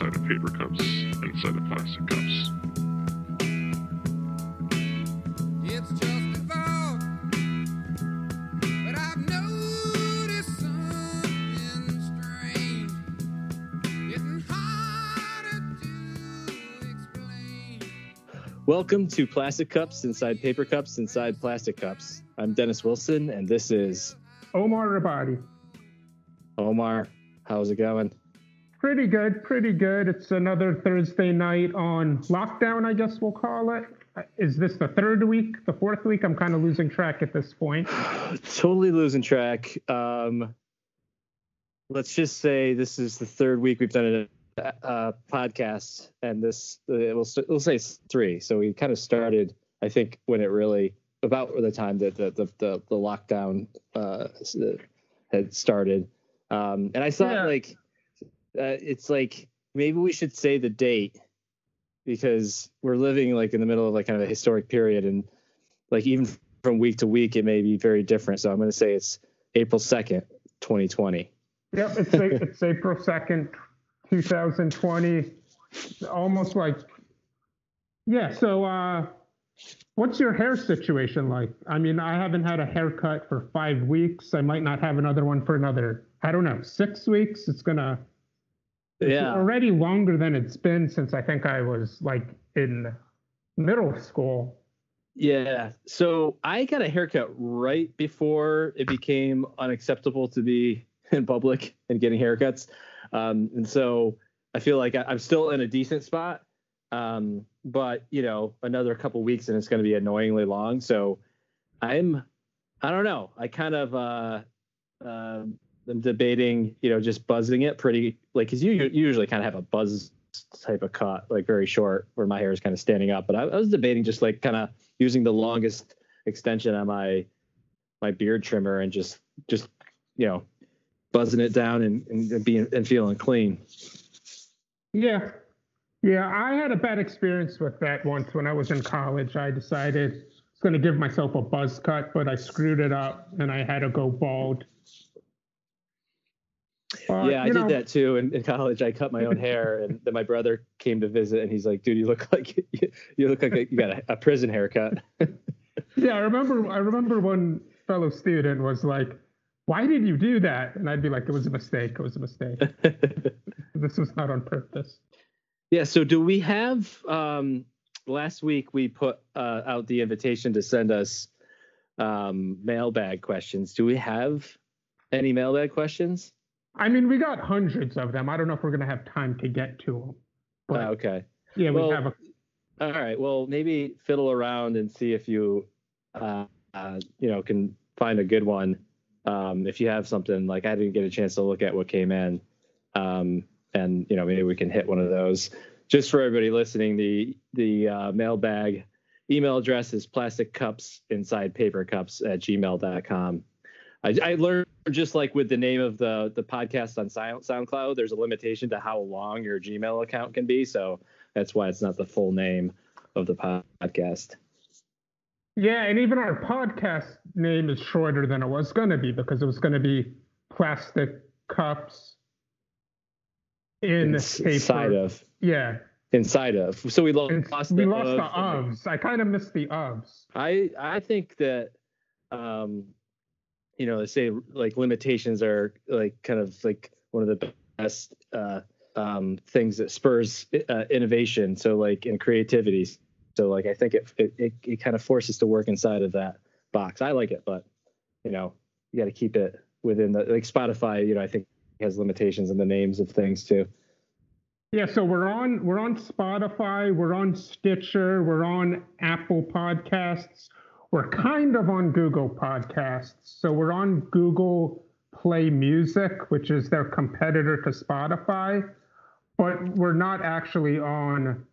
inside of paper cups and inside of plastic cups. It's just a thought, but I've noticed something strange. Getting harder to explain. Welcome to Plastic Cups Inside Paper Cups Inside Plastic Cups. I'm Dennis Wilson, and this is Omar Rabadi. Omar. How's it going? Pretty good, pretty good. It's another Thursday night on lockdown, I guess we'll call it. Uh, this the third week, the fourth week? I'm kind of losing track at this point. totally losing track. Um, let's just say this is the third week we've done a, a podcast, and this uh, we'll we'll say three. So we kind of started, I think, when it really about the time that the the the, the lockdown uh, had started. Um, and I saw Yeah. like uh, it's like maybe we should say the date because we're living like in the middle of like kind of a historic period and like even from week to week it may be very different so i'm going to say it's april 2nd 2020 Yep, it's, it's April 2nd, 2020. Almost like, yeah, so uh, what's your hair situation like? I mean, I haven't had a haircut for five weeks. I might not have another one for another, I don't know, six weeks. It's going to. It's yeah. already longer than it's been since I think I was like in middle school. yeah. So i got a haircut right before it became unacceptable to be in public and getting haircuts. Um, and so i feel like I, i'm still in a decent spot. Um, but you know another couple weeks and it's going to be annoyingly long. So i'm i don't know. I kind of uh um i'm debating you know just buzzing it pretty like because you u- usually kind of have a buzz type of cut like very short where my hair is kind of standing up but I, I was debating just like kind of using the longest extension on my my beard trimmer and just just you know buzzing it down and, and being and feeling clean Yeah. Yeah, I had a bad experience with that once when I was in college. I decided I was going to give myself a buzz cut, but I screwed it up and I had to go bald. Yeah, I did know, that too. In, in college, I cut my own hair, and then my brother came to visit, and he's like, "Dude, you look like you, you look like you got a, a prison haircut." Yeah, I remember. I remember one fellow student was like, "Why did you do that?" And I'd be like, "It was a mistake. It was a mistake. this was not on purpose." yeah. So, do we have? Um, last week we put uh, out the invitation to send us um, mailbag questions. Do we have any mailbag questions? I mean, we got hundreds of them. I don't know if we're going to have time to get to them. But Uh, okay. yeah, well, we have a All right. Well, maybe fiddle around and see if you, uh, uh, you know, can find a good one. Um, if you have something like I didn't get a chance to look at what came in, um, and you know, maybe we can hit one of those. Just for everybody listening, the the uh, mailbag email address is plastic cups inside paper cups at gmail.com. I, I learned just like with the name of the the podcast on Sound, SoundCloud, there's a limitation to how long your Gmail account can be. So that's why it's not the full name of the podcast. Yeah, and even our podcast name is shorter than it was going to be because it was going to be plastic cups in paper. Inside of Yeah, inside of. So we lost we the lost the ofs. I kind of missed the ofs. I I think that um you know they say like limitations are like kind of like one of the best uh um things that spurs uh, innovation so like in creativity. So like I think it it, it, it kind of forces to work inside of that box. I like it but you know you got to keep it within the like Spotify you know I think has limitations in the names of things too. Yeah, so we're on we're on Spotify, we're on Stitcher, we're on Apple Podcasts, we're kind of on Google Podcasts. So we're on Google Play Music, which is their competitor to Spotify, but we're not actually on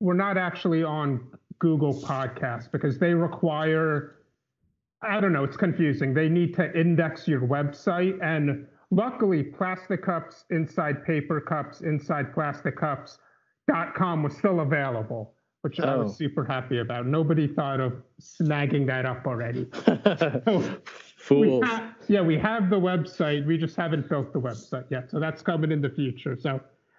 we're not actually on Google Podcasts because they require I don't know, it's confusing. They need to index your website and luckily plastic cups inside paper cups inside plastic cups dot com was still available which i Oh. was super happy about nobody thought of snagging that up already We Fools. ha- yeah, we have the website. We just haven't built the website yet. So that's coming in the future. So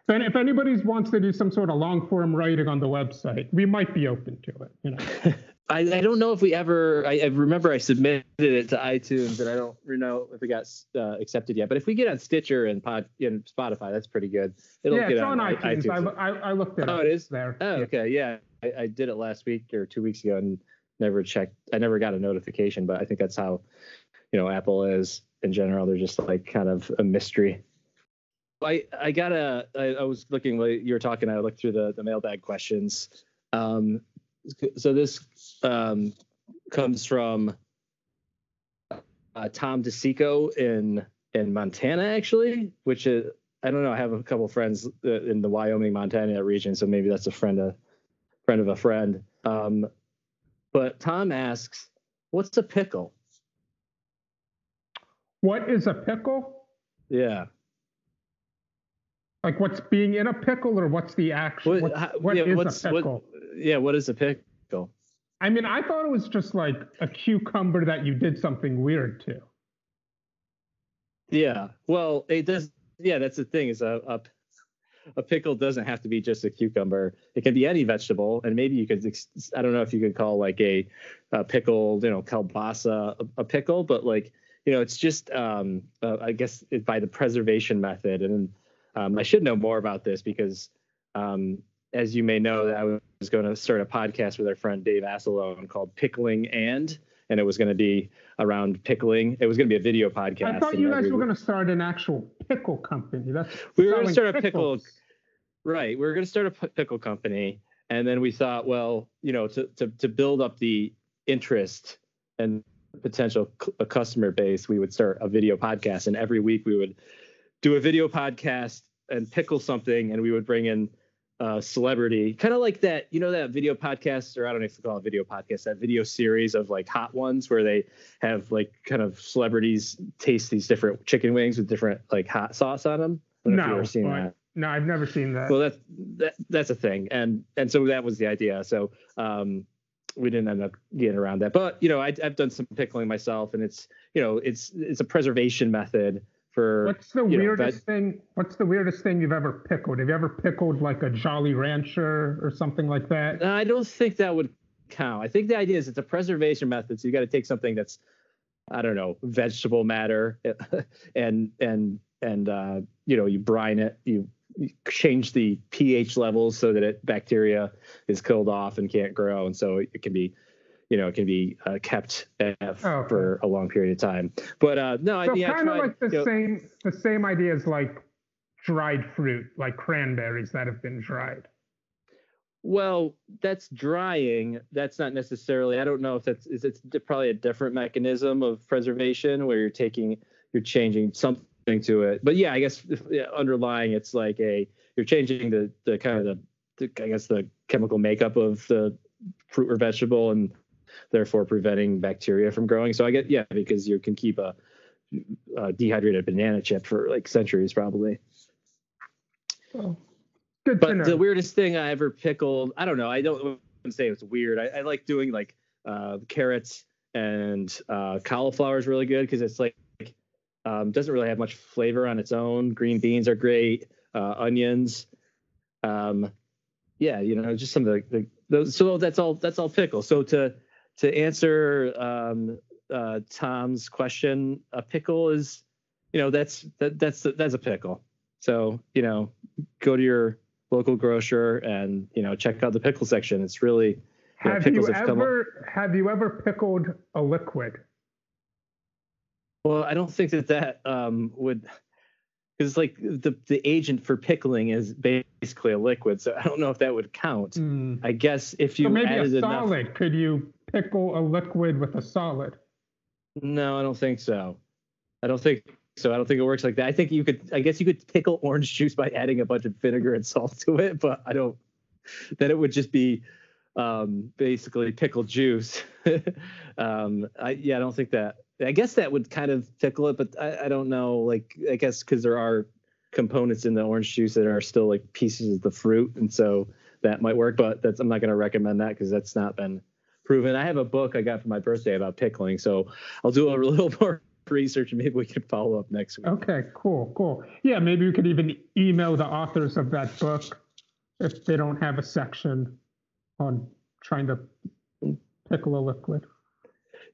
if, any- if anybody wants to do some sort of long form writing on the website, we might be open to it. You know, I, I don't know if we ever. I, I remember I submitted it to iTunes, and I don't know if it got uh, accepted yet. But if we get on Stitcher and Pod and Spotify, that's pretty good. It'll yeah, get it's on i- iTunes. I, I, I looked at Oh, it. it is? there. Oh, Yeah. okay, yeah, I, I did it last week or two weeks ago, and never checked. I never got a notification, but I think that's how, you know, Apple is in general. They're just like kind of a mystery. I I got a. I, I was looking. You were talking. I looked through the the mailbag questions. Um, so this um comes from uh, Tom DeSico in in Montana, actually, which is I don't know. I have a couple friends uh, in the Wyoming, Montana region, so maybe that's a friend of friend of a friend. Um, but Tom asks, "What's a pickle?" What is a pickle? Yeah. Like what's being in a pickle, or what's the action? What, What's, what yeah, is what's, a pickle? What, yeah. What is a pickle? I mean, I thought it was just like a cucumber that you did something weird to. Yeah. Well, it does. Yeah, that's the thing. Is a, a a pickle doesn't have to be just a cucumber. It can be any vegetable, and maybe you could. I don't know if you could call like a, a pickled, you know, kielbasa a, a pickle, but like you know, it's just um, uh, I guess it, by the preservation method. And um, I should know more about this because, um, as you may know, I was going to start a podcast with our friend Dave Asselone called Pickling and. And it was going to be around pickling. It was going to be a video podcast. I thought you guys every- were going to start an actual pickle company. That's we were going to start a pickle right we were going to start a pickle company and then we thought well you know to to, to build up the interest and potential c- a customer base we would start a video podcast and every week we would do a video podcast and pickle something and we would bring in a celebrity kind of like that you know that video podcast or i don't know if you call it video podcast that video series of like hot ones where they have like kind of celebrities taste these different chicken wings with different like hot sauce on them I don't know if you've No, ever seen but- that no, I've never seen that. well that's that, that's a thing and and so that was the idea so um we didn't end up getting around that but you know I, i've done some pickling myself and it's you know it's it's a preservation method for what's the you know, weirdest thing? What's the weirdest thing you've ever pickled? Have you ever pickled like a Jolly Rancher or something like that? i don't think that would count i think the idea is it's a preservation method so you got to take something that's i don't know vegetable matter and and and uh you know you brine it you you change the pH levels so that it bacteria is killed off and can't grow, and so it can be, you know, it can be uh, kept uh, okay. for a long period of time. But uh, no, so I, I kind of like the you know, same the same idea as like dried fruit, like cranberries that have been dried. Well, that's drying. That's not necessarily. I don't know if that's is it's probably a different mechanism of preservation where you're taking you're changing something to it. But yeah, I guess underlying it's like a you're changing the the kind of the, the I guess the chemical makeup of the fruit or vegetable and therefore preventing bacteria from growing. So I get yeah because you can keep a, a dehydrated banana chip for like centuries probably. Good to But the weirdest thing I ever pickled, I don't know. I don't say it's weird. I, I like doing like uh, carrots and uh, cauliflower is really good because it's like um, doesn't really have much flavor on its own. Green beans are great. Uh, onions, um, yeah, you know, just some of the, the those. So that's all. That's all pickle. So to to answer um, uh, Tom's question, a pickle is, you know, that's that that's that's a pickle. So you know, go to your local grocer and you know check out the pickle section. It's really you know, have you have ever have you ever pickled a liquid? well. I don't think that that um, would because like the the agent for pickling is basically a liquid. So I don't know if that would count. I guess if you so maybe added a enough. solid. Could you pickle a liquid with a solid? No, I don't think so. I don't think so. I don't think it works like that. I think you could. I guess you could pickle orange juice by adding a bunch of vinegar and salt to it, but I don't. Then it would just be um, basically pickled juice. um, I yeah, I don't think that. I guess that would kind of pickle it, but I, I don't know. Like I guess because there are components in the orange juice that are still like pieces of the fruit, and so that might work. But that's I'm not going to recommend that because that's not been proven. I have a book I got for my birthday about pickling, so I'll do a little more research and maybe we can follow up next week. Okay, cool, cool. Yeah, maybe we could even email the authors of that book if they don't have a section on trying to pickle a liquid.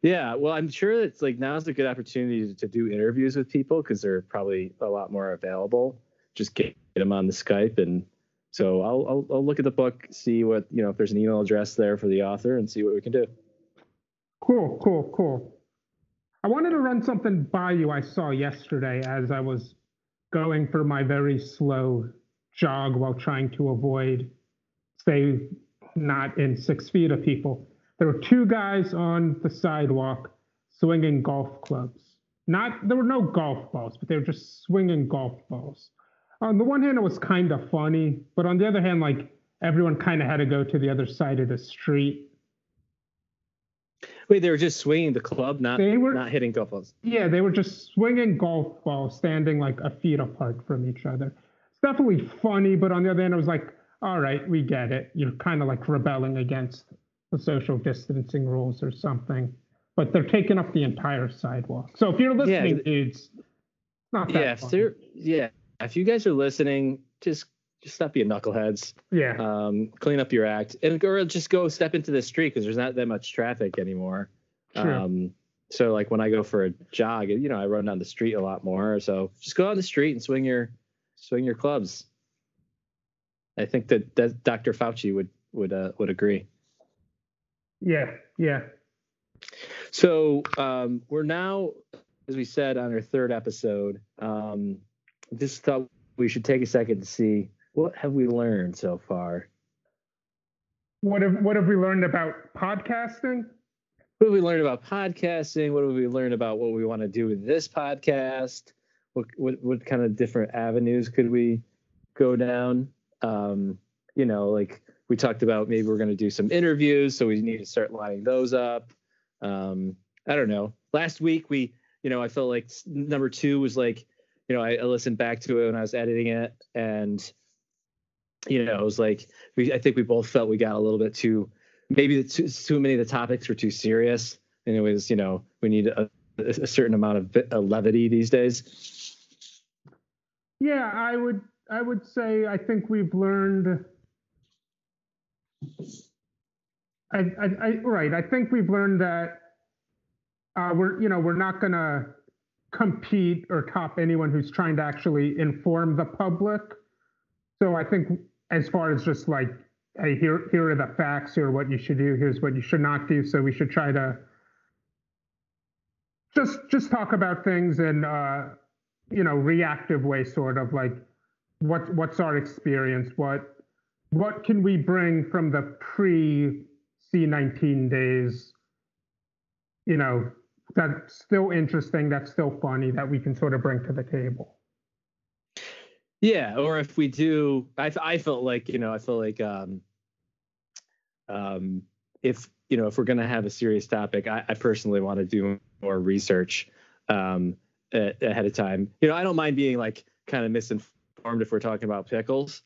Yeah, well, I'm sure it's like now's a good opportunity to do interviews with people because they're probably a lot more available. Just get, get them on the Skype, and so I'll, I'll I'll look at the book, see what you know if there's an email address there for the author, and see what we can do. Cool, cool, cool. I wanted to run something by you I saw yesterday as I was going for my very slow jog while trying to avoid, stay not in six feet of people. There were two guys on the sidewalk swinging golf clubs. Not there were no golf balls, but they were just swinging golf balls. On the one hand, it was kind of funny, but on the other hand, like everyone kind of had to go to the other side of the street. Wait, they were just swinging the club, not They were- not hitting golf balls. Yeah, they were just swinging golf balls, standing like a feet apart from each other. It's definitely funny, but on the other hand, it was like, all right, we get it. You're kind of like rebelling against the social distancing rules or something. But they're taking up the entire sidewalk. So if you're listening, Yeah. dudes, not that Yeah, yeah, if you guys are listening, just just stop being knuckleheads. Yeah, Um, clean up your act, and or just go step into the street because there's not that much traffic anymore. True. Um, so like when I go for a jog, you know, I run down the street a lot more. So just go on the street and swing your swing your clubs. I think that, that Dr. Fauci would would uh, would agree. Yeah, yeah. So um, we're now, as we said on our third episode, um, just thought we should take a second to see what have we learned so far. What have what have we learned about podcasting? What have we learned about podcasting? What have we learned about what we want to do with this podcast? What what, what kind of different avenues could we go down? Um, you know, like we talked about, maybe we're going to do some interviews, so we need to start lining those up. Um, I don't know. Last week we, you know, I felt like number two was like, you know, I, I listened back to it when I was editing it, and you know, it was like we. I think we both felt we got a little bit too maybe the too, too many of the topics were too serious. And it was, you know, we need a, a certain amount of vi- levity these days. Yeah, I would I would say I think we've learned I, I, I right. I think we've learned that uh, we're you know we're not gonna compete or top anyone who's trying to actually inform the public. So I think as far as just like hey here here are the facts here are what you should do here's what you should not do so we should try to just just talk about things in uh, you know reactive way sort of like what what's our experience what what can we bring from the pre C19 days you know that's still interesting that's still funny that we can sort of bring to the table Yeah. Or if we do, I, I felt like, you know, I feel like, um, um, if, you know, if we're going to have a serious topic, I, I personally want to do more research, um, a- ahead of time. You know, I don't mind being like kind of misinformed if we're talking about pickles,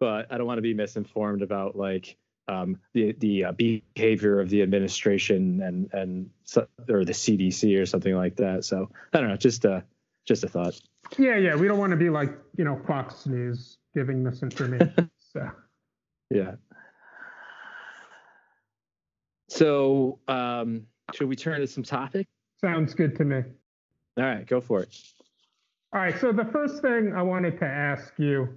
but I don't want to be misinformed about like, um, the the uh, behavior of the administration and and or the CDC or something like that. So I don't know, just uh, just a thought. yeah yeah we don't want to be like you know fox news giving misinformation so Yeah. So um, should we turn to some topic? sounds good to me All right, go for it. All right. So the first thing I wanted to ask you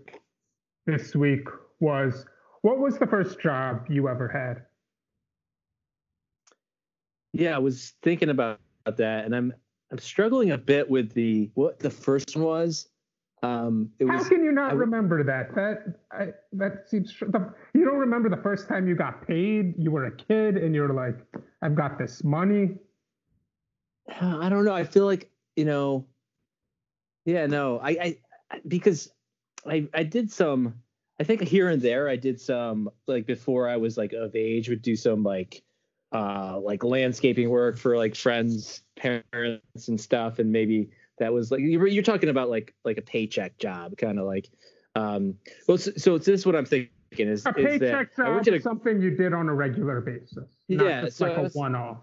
this week was what was the first job you ever had? Yeah, I was thinking about that, and I'm I'm struggling a bit with the what the first one was. Um, it How was can you not I- remember that? That I, that seems the, you don't remember the first time you got paid. You were a kid and you're like, I've got this money. I don't know. I feel like you know. Yeah, no, I, I I- because I I did some. I think here and there I did some like before I was like of age would do some like uh like landscaping work for like friends parents and stuff and maybe that was like you're, you're talking about like like a paycheck job kind of like um well so, so it's this what i'm thinking is, A is that paycheck job a something you did on a regular basis. Not Yeah, so like I a was- one-off.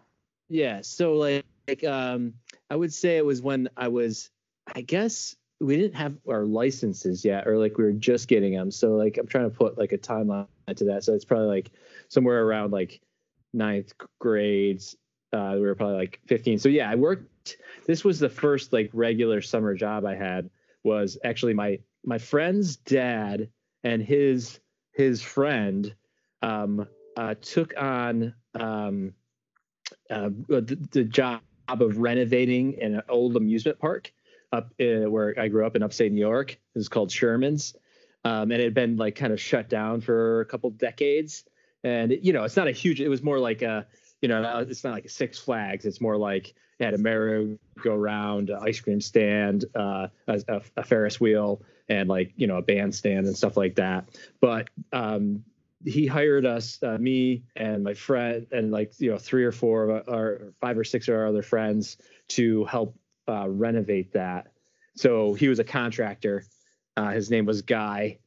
Yeah, so like, like um I would say it was when I was I guess we didn't have our licenses yet or like we were just getting them. So like I'm trying to put like a timeline to that. So it's probably like somewhere around like ninth grades. Uh we were probably like 15. So yeah, I worked this was the first like regular summer job I had was actually my my friend's dad and his his friend um uh took on um uh, the, the job of renovating an old amusement park up uh, where I grew up in upstate New York. It was called Sherman's, um, and it had been like kind of shut down for a couple decades. And you know, it's not a huge. It was more like a, you know, it's not like Six Flags. It's more like it had a merry-go-round, ice cream stand, uh, a, a, a Ferris wheel, and like you know a bandstand and stuff like that. But um, he hired us, uh, me and my friend, and like you know three or four of our, or five or six of our other friends to help uh, renovate that. So he was a contractor. Uh, his name was Guy,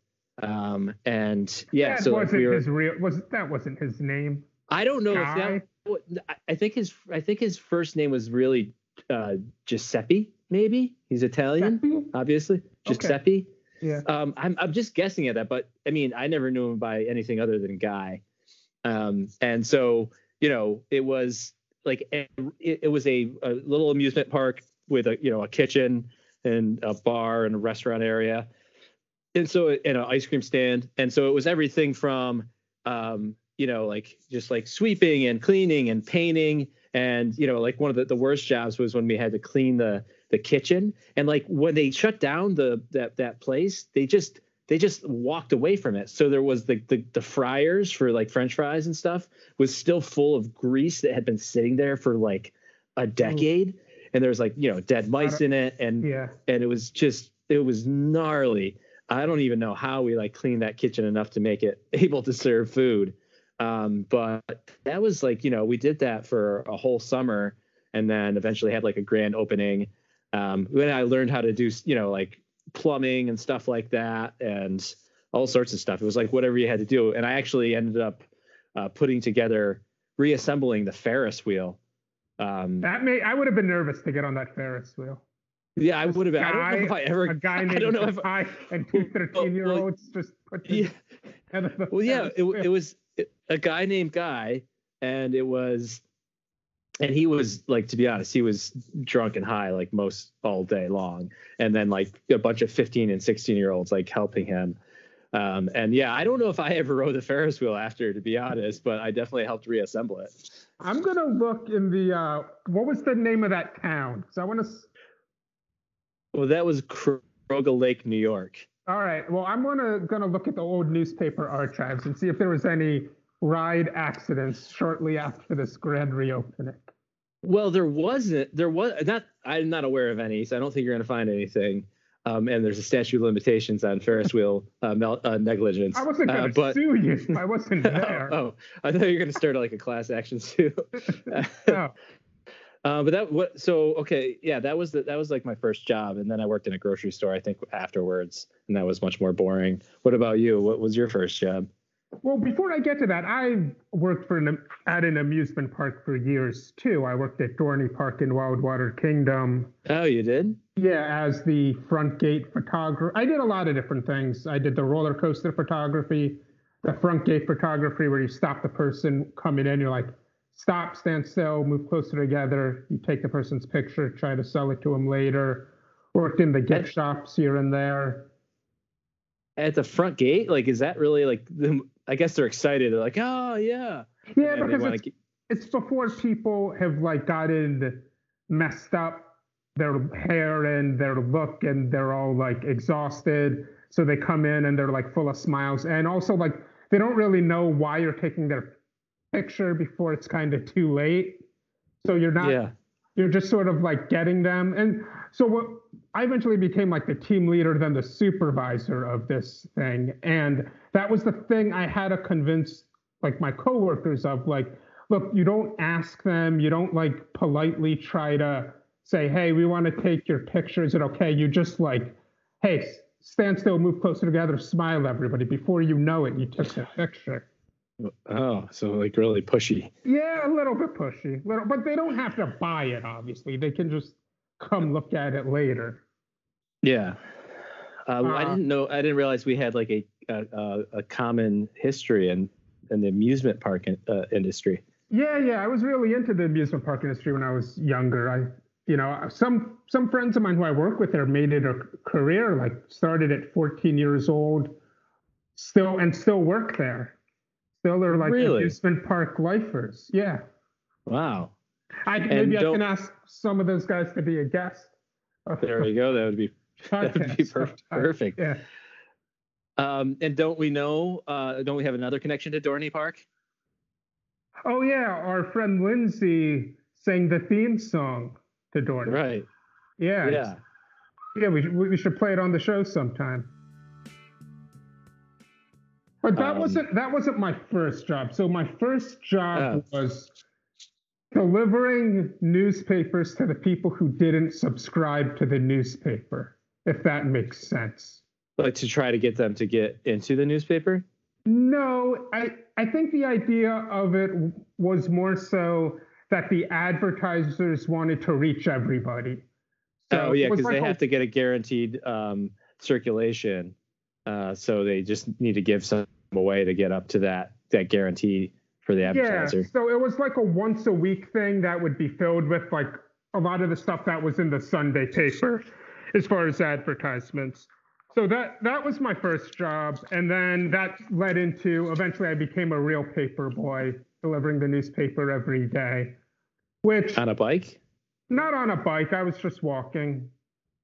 um, and yeah, that so wasn't we were. his real. Was that wasn't his name? I don't know Guy? if that. I- think his I think his first name was really uh, Giuseppe. Maybe he's Italian, Giuseppe? obviously. Okay. Giuseppe. Yeah. Um, I'm I'm just guessing at that, but I mean, I never knew him by anything other than Guy. Um, and so you know, it was like it, it was a, a little amusement park with a you know a kitchen and a bar and a restaurant area, and so and an ice cream stand, and so it was everything from um, you know like just like sweeping and cleaning and painting. And you know like one of the, the worst jobs was when we had to clean the the kitchen. And like when they shut down the that that place they just they just walked away from it. So there was the, the the fryers for like french fries and stuff was still full of grease that had been sitting there for like a decade and there was like you know dead mice in it and Yeah. and it was just it was gnarly. I don't even know how we like cleaned that kitchen enough to make it able to serve food. Um, but that was like you know we did that for a whole summer and then eventually had like a grand opening. Um, when i learned how to do you know like plumbing and stuff like that and all sorts of stuff. It was like whatever you had to do. And i actually ended up uh, putting together reassembling the ferris wheel um, That may I would have been nervous to get on that Ferris wheel. yeah i would have been i don't know if i ever A guy i named don't know if I and two 13 year olds just put yeah, well yeah it, it was a guy named guy and it was and he was like to be honest he was drunk and high like most all day long and then like a bunch of 15 and 16 year olds like helping him. Um, and yeah i don't know if i ever rode the ferris wheel after to be honest but i definitely helped reassemble it I'm gonna look in the uh what was the name of that town? Because I want to. well that was Caroga lake new york All right. Well, I'm gonna gonna look at the old newspaper archives and see if there was any ride accidents shortly after this grand reopening. Well, there wasn't. There was not. I'm not aware of any, so I don't think you're going to find anything. Um, and there's a statute of limitations on Ferris wheel uh, mel- uh, negligence. I wasn't Uh, gonna but sue you I wasn't there. oh, I thought you were going to start like a class action suit. No. uh, but that what? So okay, yeah, that was the, that was like my first job, and then I worked in a grocery store. I think afterwards, and that was much more boring. What about you? What was your first job? Well, before I get to that, I worked for an at an amusement park for years too. I worked at Dorney Park in Wildwater Kingdom. Oh, you did? Yeah, as the front gate photographer. I did a lot of different things. I did the roller coaster photography, the front gate photography, where you stop the person coming in. You're like, stop, stand still, move closer together. You take the person's picture, try to sell it to them later. Worked in the gift shops here and there. At the front gate? Like, is that really like? The, I guess they're excited. They're like, oh yeah. Yeah, And because it's, it's before people have like gotten messed up their hair and their look and they're all like exhausted. So they come in and they're like full of smiles. And also like they don't really know why you're taking their picture before it's kind of too late. So you're not yeah. you're just sort of like getting them. And so what i eventually became like the team leader then the supervisor of this thing. And that was the thing i had to convince like my coworkers of like look you don't ask them. You don't like politely try to say hey we want to take your picture is it okay you just like hey stand still, move closer together, smile everybody. Before you know it, you took the picture. Oh, so like really pushy. Yeah, a little bit pushy, little, but they don't have to buy it. Obviously, they can just come look at it later. Yeah. Uh, I Uh, didn't know. I didn't realize we had like a a, a, a common history in in the amusement park in, uh, industry. Yeah, yeah. I was really into the amusement park industry when I was younger. You know, some some friends of mine who I work with there made it a career. Like started at 14 years old, still and still work there. Still, they're like Really? amusement park lifers. Yeah. Wow. I maybe I can ask some of those guys to be a guest. There we go. That would be that would be podcast per- sometime. perfect. Yeah. Um, and don't we know? Uh, don't we have another connection to Dorney Park? Oh yeah, our friend Lindsay sang the theme song to Dorn. Right. Yeah. Yeah. Yeah, we, should- we should play it on the show sometime. But that Um, wasn't that wasn't my first job. So my first job Oh. was delivering newspapers to the people who didn't subscribe to the newspaper, if that makes sense. Like to try to get them to get into the newspaper. No, I I think the idea of it was more so that the advertisers wanted to reach everybody. oh yeah, because like they a- have to get a guaranteed um, circulation. Uh, so they just need to give some away to get up to that that guarantee for the advertiser. Yeah, so it was like a once a week thing that would be filled with like a lot of the stuff that was in the Sunday paper as far as advertisements. So that that was my first job and then that led into eventually I became a real paper boy delivering the newspaper every day. Which On a bike. not on a bike, I was just walking.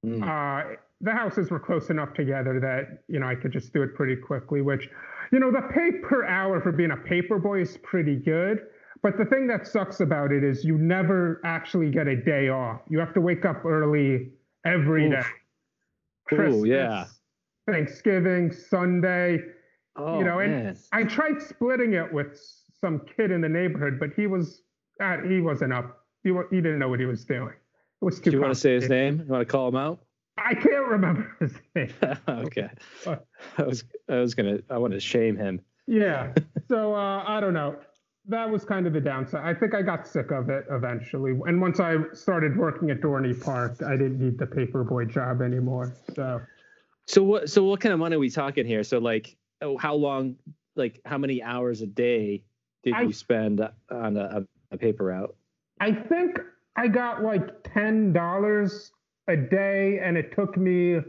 Mm. Uh, the houses were close enough together that you know I could just do it pretty quickly. Which, you know, the pay per hour for being a paper boy is pretty good. But the thing that sucks about it is you never actually get a day off. You have to wake up early every day. Oof. Ooh, yeah. Thanksgiving, Sunday. Oh, you know, and man. I tried splitting it with some kid in the neighborhood, but he was uh, he wasn't up. He, he didn't know what he was doing. It was too. Do you want to say his name? You want to call him out? I can't remember his name. okay. I was I was gonna I want to shame him. Yeah. So uh, I don't know. That was kind of the downside. I think I got sick of it eventually. And once I started working at Dorney Park, I didn't need the paperboy job anymore. So So what so what kind of money are we talking here? So like oh, how long like how many hours a day did I- you spend on a, a paper route? I think I got like ten dollars a day, and it took me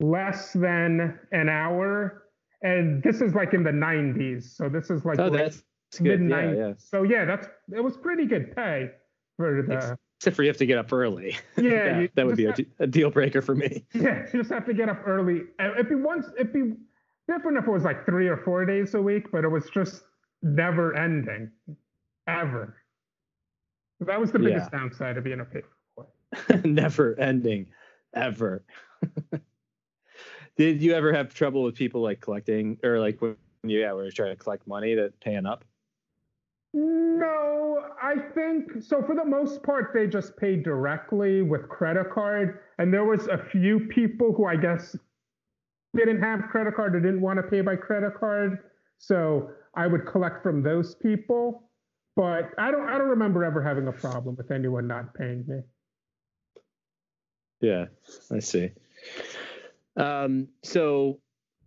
less than an hour. And this is like in the '90s, so this is like Oh, late- mid '90s. yeah. So yeah, that's it was pretty good pay for the. Except for you have to get up early. Yeah, that, that would be a, a deal breaker for me. Yeah, you just have to get up early. It'd be once. It'd be different if it was like three or four days a week, but it was just never ending, ever. That was the biggest downside of being a paper boy. Never ending, ever. Did you ever have trouble with people like collecting or like when you yeah, were trying to collect money that paying up? No, I think so. For the most part, they just paid directly with credit card, and there was a few people who I guess didn't have credit card or didn't want to pay by credit card. So I would collect from those people, but I don't. I don't remember ever having a problem with anyone not paying me. Yeah, I see. Um, so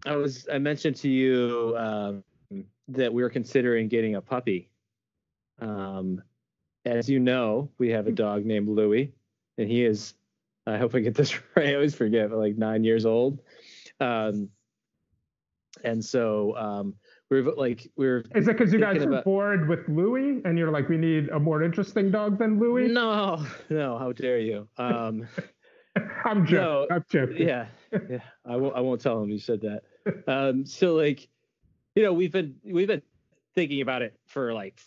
I was I mentioned to you um, that we were considering getting a puppy. Um, as you know, we have a dog named Louie, and he is I hope I get this right. I always forget, but like nine years old. Um, and so um, we're like we're Is it because you guys are about- bored with Louis and you're like, we need a more interesting dog than Louis? no, no, how dare you? Um, I'm joking. No, I'm joking. yeah, yeah. I won't. I won't tell him you said that. Um, so like, you know, we've been we've been thinking about it for like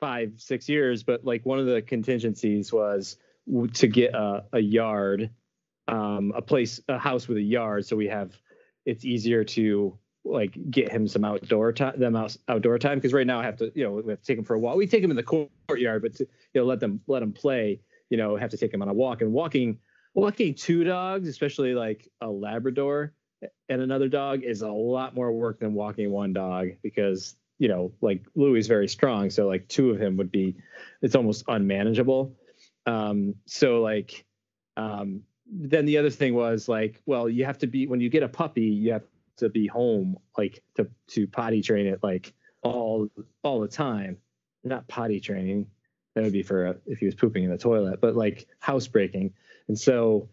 five, six years, but like one of the contingencies was to get a, a yard, um, a place, a house with a yard, so we have it's easier to like get him some outdoor time, them out, outdoor time. Because right now I have to, you know, we have to take him for a walk. We take him in the courtyard, but to, you know, let them let them play. You know, have to take him on a walk. And walking, walking two dogs, especially like a Labrador, and another dog is a lot more work than walking one dog because you know like louis is very strong so like two of him would be it's almost unmanageable um so like um then the other thing was like well you have to be when you get a puppy you have to be home like to to potty train it like all all the time. Not potty training. That would be for uh, if he was pooping in the toilet but like housebreaking and so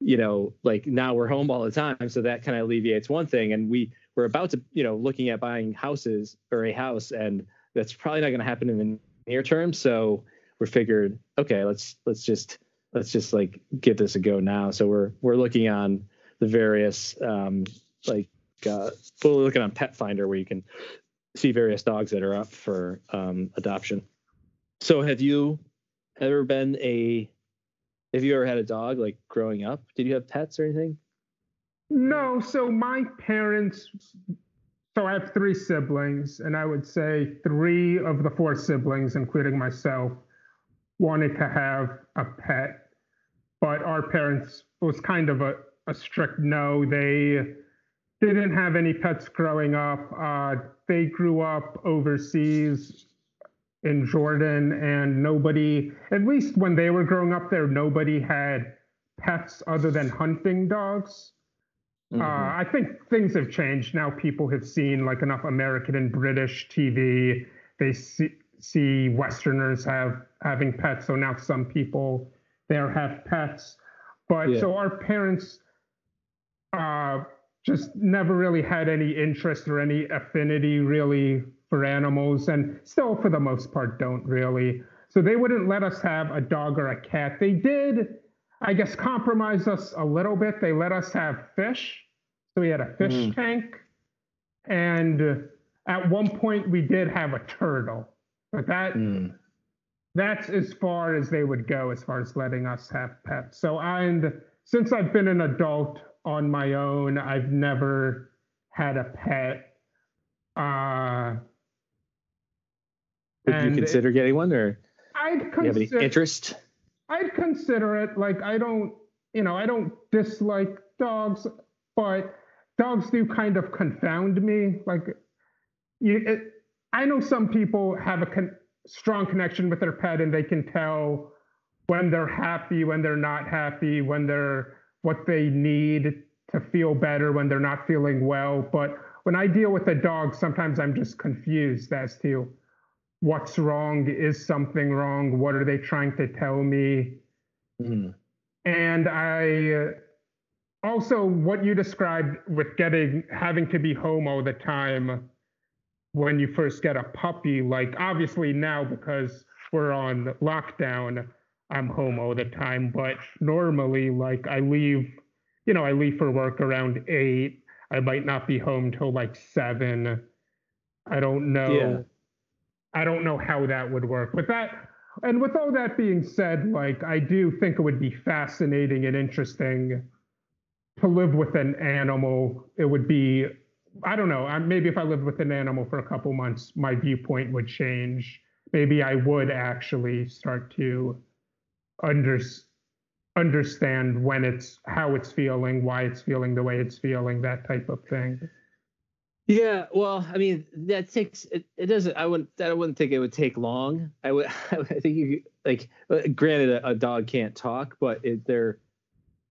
you know like now we're home all the time so that kind of alleviates one thing. And we we're about to you know looking at buying houses or a house and that's probably not going to happen in the near term. So we're figured okay let's let's just let's just like give this a go now. So we're we're looking on the various um like uh we're looking on pet finder where you can see various dogs that are up for um adoption. So have you ever been a have you ever had a dog like growing up? Did you have pets or anything? No, so my parents, so I have three siblings, and I would say three of the four siblings, including myself, wanted to have a pet, but our parents was kind of a, a strict no. They didn't have any pets growing up. Uh, they grew up overseas in Jordan, and nobody, at least when they were growing up there, nobody had pets other than hunting dogs. Uh, I think things have changed now. People have seen like enough American and British TV. They see, see Westerners have having pets, so now some people there have pets. But Yeah. so our parents uh, just never really had any interest or any affinity really for animals, and still for the most part don't really. So they wouldn't let us have a dog or a cat. They did, I guess, compromise us a little bit. They let us have fish. So we had a fish Mm. tank. And at one point we did have a turtle. But that Mm. that's as far as they would go as far as letting us have pets. So and since I've been an adult on my own, I've never had a pet. Uh would you consider getting one or I'd do you have any consider interest I'd consider it. Like I don't, you know, I don't dislike dogs, but dogs do kind of confound me. Like you, it, I know some people have a con- strong connection with their pet, and they can tell when they're happy, when they're not happy, when they're what they need to feel better, when they're not feeling well. But when I deal with a dog, sometimes I'm just confused as to what's wrong is something wrong what are they trying to tell me Mhm. and i uh, also what you described with getting having to be home all the time when you first get a puppy like obviously now because we're on lockdown i'm home all the time but normally like i leave you know i leave for work around eight i might not be home till like seven i don't know Yeah. I don't know how that would work. With that, and with all that being said, like I do think it would be fascinating and interesting to live with an animal. It would be, I don't know, maybe if I lived with an animal for a couple months, my viewpoint would change. Maybe I would actually start to under, understand when it's how it's feeling, why it's feeling the way it's feeling, that type of thing. Yeah, well, I mean, that takes it, it doesn't. I wouldn't. I wouldn't think it would take long. I would. I think you like. uh, Granted, a, a dog can't talk, but it, they're,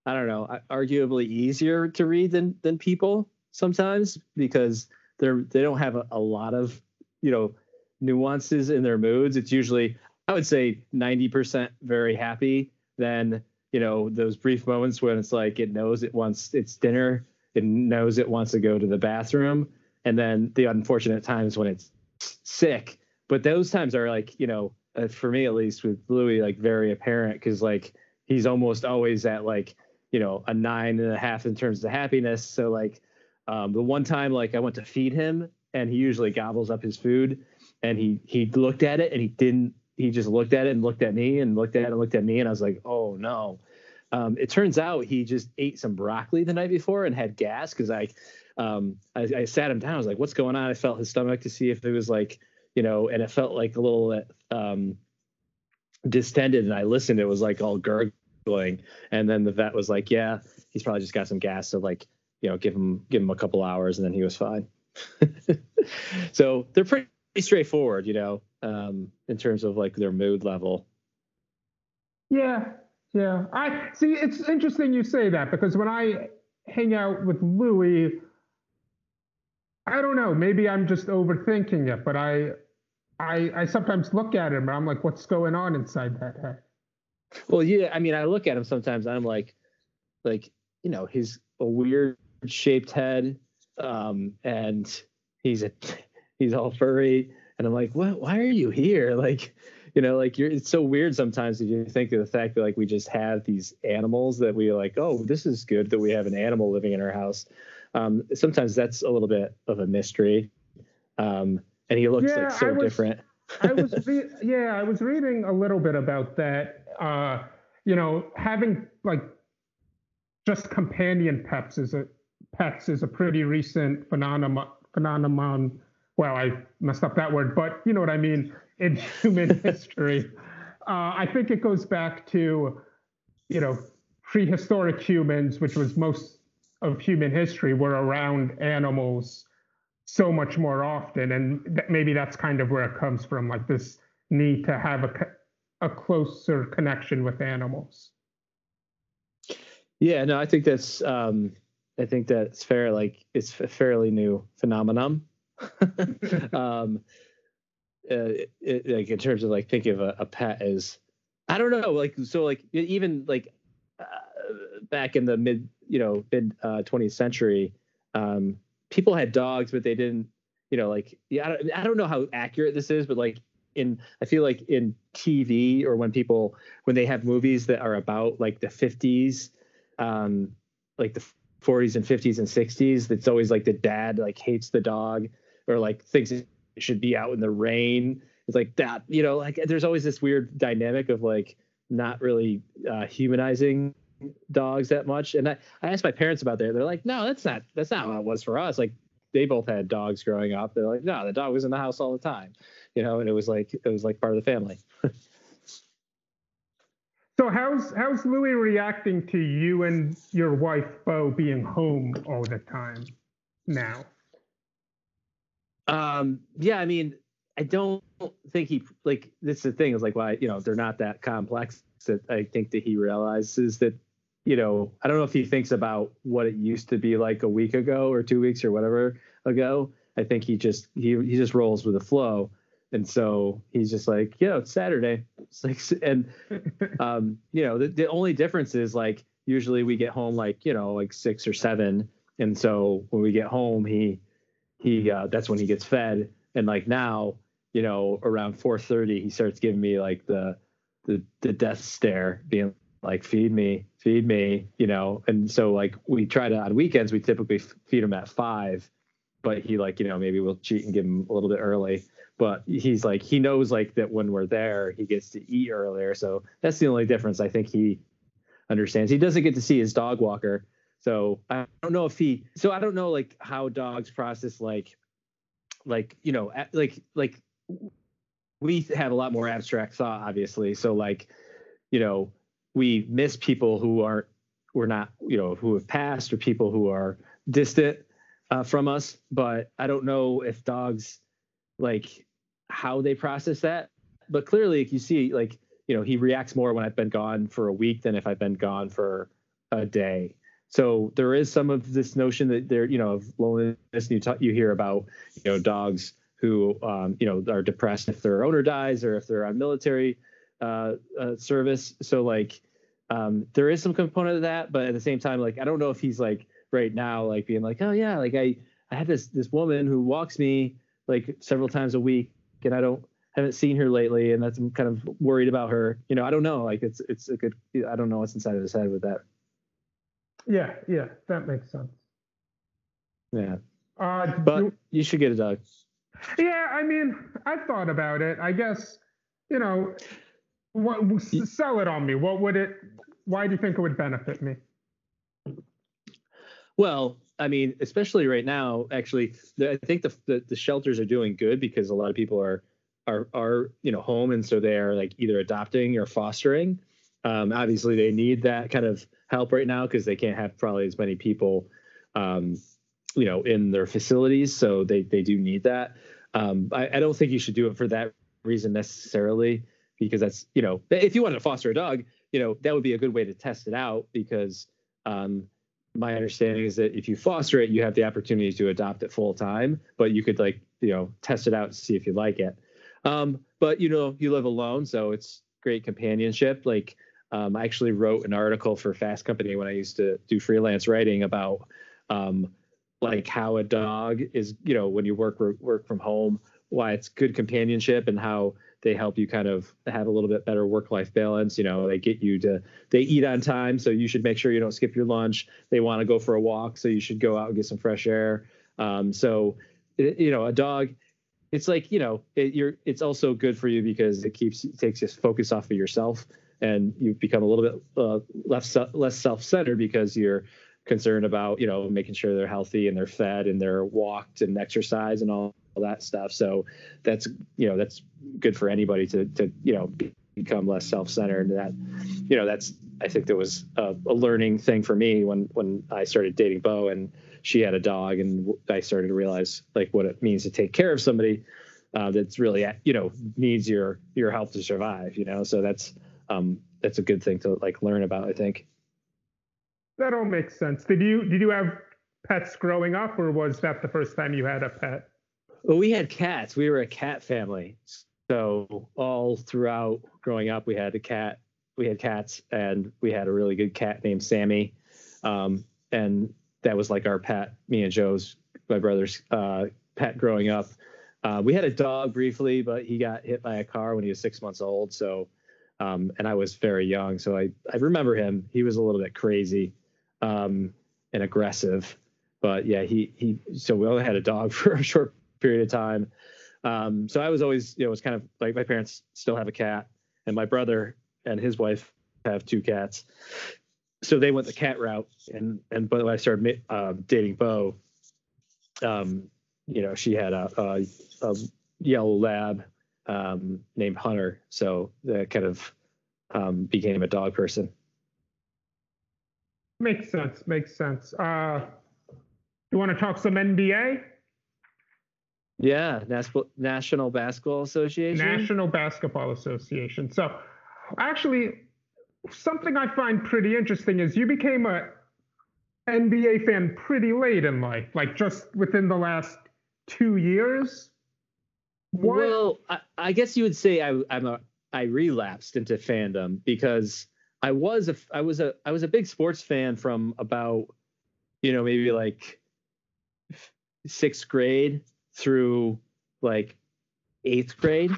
I don't know, arguably easier to read than than people sometimes because they're they don't have a, a lot of you know nuances in their moods. It's usually I would say ninety percent very happy. Then you know those brief moments when it's like it knows it wants its dinner, it knows it wants to go to the bathroom and then the unfortunate times when it's sick. But those times are like, you know, uh, for me at least with Louis, like very apparent because like he's almost always at like, you know, a nine and a half in terms of happiness. So like um, the one time like I went to feed him and he usually gobbles up his food and he he looked at it and he didn't he just looked at it and looked at me and looked at it and looked at me and I was like, oh no. Um, it turns out he just ate some broccoli the night before and had gas because I um, I, I sat him down. I was like, "What's going on?" I felt his stomach to see if it was like, you know, and it felt like a little um, distended. And I listened. It was like all gurgling. And then the vet was like, "Yeah, he's probably just got some gas." So like, you know give him give him a couple hours and then he was fine. so they're pretty straightforward, you know, um, in terms of like their mood level. Yeah, yeah. I see. It's interesting you say that because when I hang out with Louis, I don't know. Maybe I'm just overthinking it, but I, I, I sometimes look at him and I'm like, what's going on inside that head? Well, yeah. I mean, I look at him sometimes. I'm like, like you know, he's a weird shaped head, um, and he's a he's all furry, and I'm like, what? Why are you here? Like, you know, like you're. It's so weird sometimes if you think of the fact that like we just have these animals that we like. Oh, this is good that we have an animal living in our house. Um, sometimes that's a little bit of a mystery. Um, and he looks Yeah, like so I was- different. I was re- yeah, I was reading a little bit about that. Uh, you know, having like just companion pets is a pets is a pretty recent phenomenon. Phenomenon. Well, I messed up that word, but you know what I mean in human history. Uh, I think it goes back to, you know, prehistoric humans, which was most of human history, were around animals so much more often and maybe that's kind of where it comes from like this need to have a a closer connection with animals Yeah, no, I think that's um I think that's fair. Like it's a fairly new phenomenon. um uh, it, like in terms of like thinking of a, a pet as I don't know, like so like even like uh, back in the mid, you know, mid uh, 20th century, um people had dogs but they didn't, you know, like yeah, I don't, I don't know how accurate this is, but like in I feel like in TV or when people when they have movies that are about like the 50s um like the 40s and 50s and 60s that's always like the dad like hates the dog or like thinks it should be out in the rain. It's like that you know like there's always this weird dynamic of like not really uh, humanizing dogs that much. And I, I asked my parents about that. They're like no that's not that's not how it was for us. Like they both had dogs growing up. They're like no the dog was in the house all the time you know and it was like it was like part of the family. So how's how's louis reacting to you and your wife bo being home all the time now Um, yeah, I mean, I don't think he like this is the thing is like why you know they're not that complex that I think that he realizes that you know I don't know if he thinks about what it used to be like a week ago or two weeks or whatever ago. I think he just he he just rolls with the flow, and so he's just like yeah it's Saturday. It's like and um you know the, the only difference is like usually we get home like you know like six or seven, and so when we get home he he uh, that's when he gets fed. And like now you know around 4:30 he starts giving me like the the the death stare being like feed me feed me you know? And so like we try to on weekends we typically feed him at 5 but he like you know maybe we'll cheat and give him a little bit early. But he's like he knows like that when we're there he gets to eat earlier. So that's the only difference i think he understands. He doesn't get to see his dog walker so I don't know if he. So I don't know like how dogs process like, like you know, like like we have a lot more abstract thought, obviously. So like, you know, we miss people who aren't, we're not, you know, who have passed or people who are distant uh, from us. But I don't know if dogs like how they process that. But clearly, if you see, like, you know, he reacts more when I've been gone for a week than if I've been gone for a day. So there is some of this notion that there, you know, of loneliness. You talk, you hear about, you know, dogs who, um, you know, are depressed if their owner dies or if they're on military uh, uh, service. So like, um, there is some component of that, but at the same time, like, I don't know if he's like right now, like being like, oh yeah, like I, I had this this woman who walks me like several times a week, and I don't haven't seen her lately, and that's I'm kind of worried about her. You know, I don't know. Like it's it's a good. I don't know what's inside of his head with that. Yeah yeah that makes sense Yeah. uh But do- you should get a dog. Yeah, I mean, I've thought about it. I guess, you know, what sell it on me. What would it? Why do you think it would benefit me? Well, I mean, especially right now, actually, I think the, the the shelters are doing good because a lot of people are are are you know home, and so they are like either adopting or fostering. Um, obviously, they need that kind of help right now because they can't have probably as many people um, you know, in their facilities. So they they do need that. Um, I, I don't think you should do it for that reason necessarily, because that's you know, if you want to foster a dog, you know, that would be a good way to test it out because. Um, my understanding is that if you foster it, you have the opportunity to adopt it full time, but you could like, you know, test it out to see if you like it. Um, but you know, you live alone, so it's great companionship. Like, um, I actually wrote an article for Fast Company when I used to do freelance writing about um, like how a dog is, you know, when you work work from home, why it's good companionship and how they help you kind of have a little bit better work life balance. You know they get you to they eat on time so you should make sure you don't skip your lunch. They want to go for a walk so you should go out and get some fresh air. Um, so it, you know a dog it's like you know it, you're it's also good for you because it keeps it takes just focus off of yourself and you become a little bit uh, less less self-centered because you're concerned about you know making sure they're healthy and they're fed and they're walked and exercise and all all that stuff. So that's you know that's good for anybody to to you know become less self-centered. That you know that's I think there was a, a, learning thing for me when when I started dating Bo and she had a dog and I started to realize like what it means to take care of somebody uh, that's really you know needs your your help to survive. You know, so that's um, that's a good thing to like learn about. I think. That all makes sense. Did you did you have pets growing up, or was that the first time you had a pet? Well, we had cats. We were a cat family. So all throughout growing up, we had a cat. We had cats, and we had a really good cat named Sammy, um, and that was like our pet. Me and Joe's, my brother's uh, pet growing up. Uh, we had a dog briefly, but he got hit by a car when he was six months old. So, um, and I was very young, so I I remember him. He was a little bit crazy um, and aggressive, but yeah, he he. So we only had a dog for a short period of time. Um, so I was always, you know, it was kind of like my parents still have a cat, and my brother and his wife have two cats. So they went the cat route, and and but when I started uh, dating Bo, um, you know, she had a, a, a yellow lab um, named Hunter, so that kind of um, became a dog person. Makes sense. Makes sense. Uh, you want to talk some NBA? Yeah, National Basketball Association. National Basketball Association. So, actually, something I find pretty interesting is you became a NBA fan pretty late in life, like just within the last two years. What? Well, I, I guess you would say I, I'm a I relapsed into fandom because I was a I was a I was a big sports fan from about you know maybe like sixth grade through like eighth grade.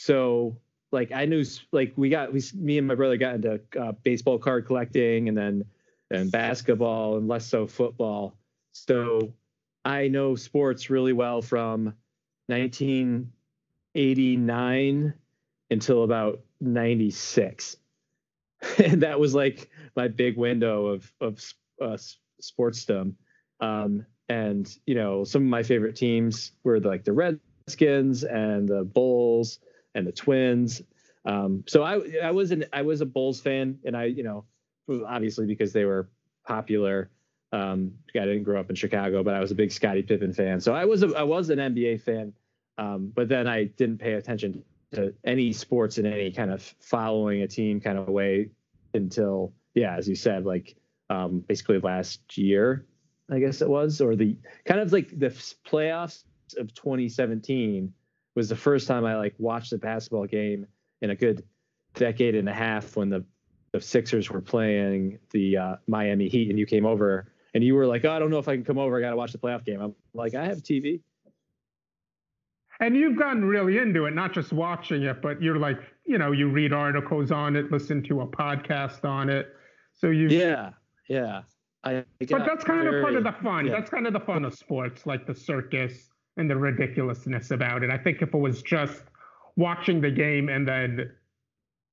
So like I knew like we got we me and my brother got into uh, baseball card collecting and then and basketball and less so football. So I know sports really well from 1989 until about 96. and that was like my big window of of uh, sportsdom. Um, and you know some of my favorite teams were like the Redskins and the Bulls and the Twins. Um, so I I was an I was a Bulls fan, and I you know obviously because they were popular. Um, I didn't grow up in Chicago, but I was a big Scottie Pippen fan. So I was a, I was an NBA fan, um, but then I didn't pay attention to any sports in any kind of following a team kind of way until yeah, as you said, like um, basically last year. I guess it was, or the kind of like the playoffs of 2017 was the first time I like watched a basketball game in a good decade and a half when the, the Sixers were playing the uh, Miami Heat and you came over and you were like, oh, I don't know if I can come over. I got to watch the playoff game. I'm like, I have TV. And you've gotten really into it, not just watching it, but you're like, you know, you read articles on it, listen to a podcast on it. So you, yeah, yeah. I but that's kind very, of part of the fun. Yeah. That's kind of the fun of sports, like the circus and the ridiculousness about it. I think if it was just watching the game and then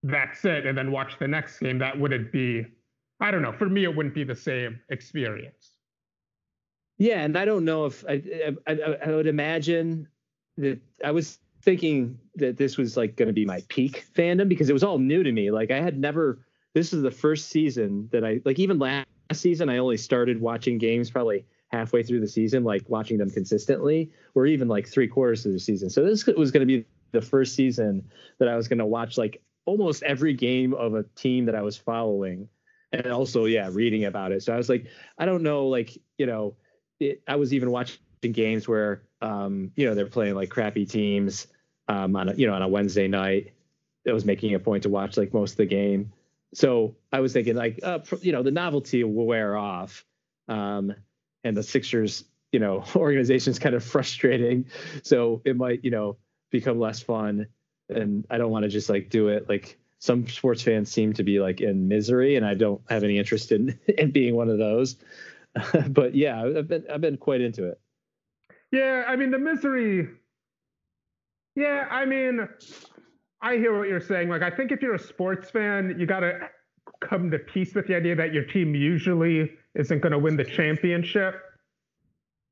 that's it, and then watch the next game, that wouldn't be. I don't know. For me, it wouldn't be the same experience. Yeah, and I don't know if I, I, I would imagine that I was thinking that this was like going to be my peak fandom because it was all new to me. Like I had never. This is the first season that I like. Even last season, I only started watching games probably halfway through the season, like watching them consistently, or even like three quarters of the season. So this was going to be the first season that I was going to watch like almost every game of a team that I was following, and also yeah, reading about it. So I was like, I don't know, like you know, it, I was even watching games where um, you know they're playing like crappy teams um, on a, you know on a Wednesday night. I was making a point to watch like most of the game. So I was thinking like, uh, you know, the novelty will wear off. Um, and the Sixers, you know, organization is kind of frustrating. So it might, you know, become less fun. And I don't want to just like do it. Like some sports fans seem to be like in misery, and I don't have any interest in in being one of those. but yeah, I've been I've been quite into it. Yeah, I mean the misery. Yeah, I mean, I hear what you're saying. Like, I think if you're a sports fan, you got to come to peace with the idea that your team usually isn't going to win the championship.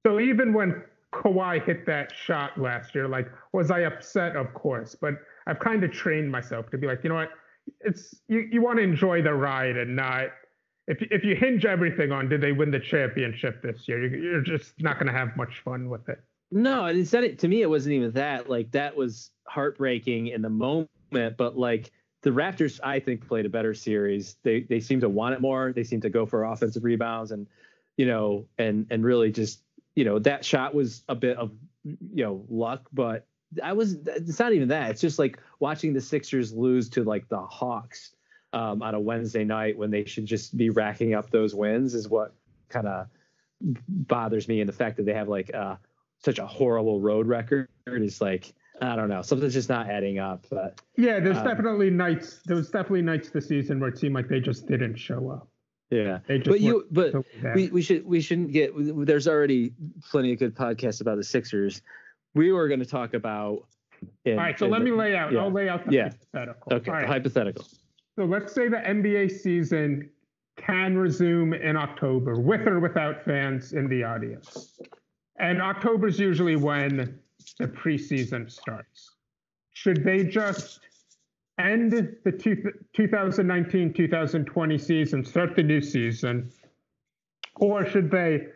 So even when Kawhi hit that shot last year, like, was I upset? Of course, but I've kind of trained myself to be like, you know what? It's you. You want to enjoy the ride and not. If if you hinge everything on did they win the championship this year, you're, you're just not going to have much fun with it. No, and instead, it, to me, it wasn't even that. Like that was heartbreaking in the moment, but like the Raptors, I think played a better series. They they seem to want it more. They seem to go for offensive rebounds and you know and and really just you know that shot was a bit of you know luck, but I was it's not even that. It's just like watching the Sixers lose to like the Hawks um, on a Wednesday night when they should just be racking up those wins is what kind of bothers me. And the fact that they have like uh, such a horrible road record is like I don't know something's just not adding up. But Yeah, there's Um, definitely nights. There was definitely nights this season where it seemed like they just didn't show up. yeah, They just but you weren't but so bad. we, we should we shouldn't get there's already plenty of good podcasts about the Sixers. We were going to talk about. In, All right, so let the- me lay out. yeah. I'll lay out the Yeah. hypothetical. Okay, All right. hypothetical. So let's say the NBA season can resume in October with or without fans in the audience. And October is usually when the preseason starts. Should they just end the 2019 2020 season, start the new season? Or should they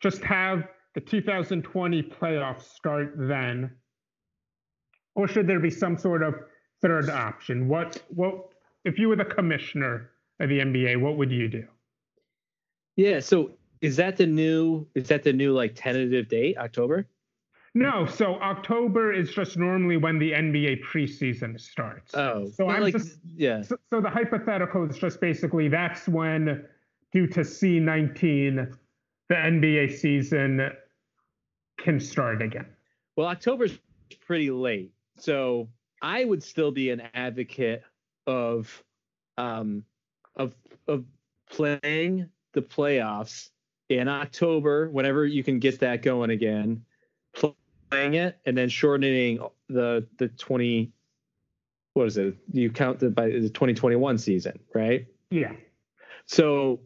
just have the 2020 playoffs start then? Or should there be some sort of third option? What what if you were the commissioner of the NBA, what would you do? Yeah. So is that the new? Is that the new like tentative date? October. No, so October is just normally when the NBA preseason starts. Oh, So I'm like just- yeah. so, so the hypothetical is just basically that's when, due to C19, the NBA season can start again. Well, October's pretty late, so I would still be an advocate of um of of playing the playoffs in October whenever you can get that going again, playing it and then shortening the the 20 what is it? You count the by the 2021 season, right? Yeah. So,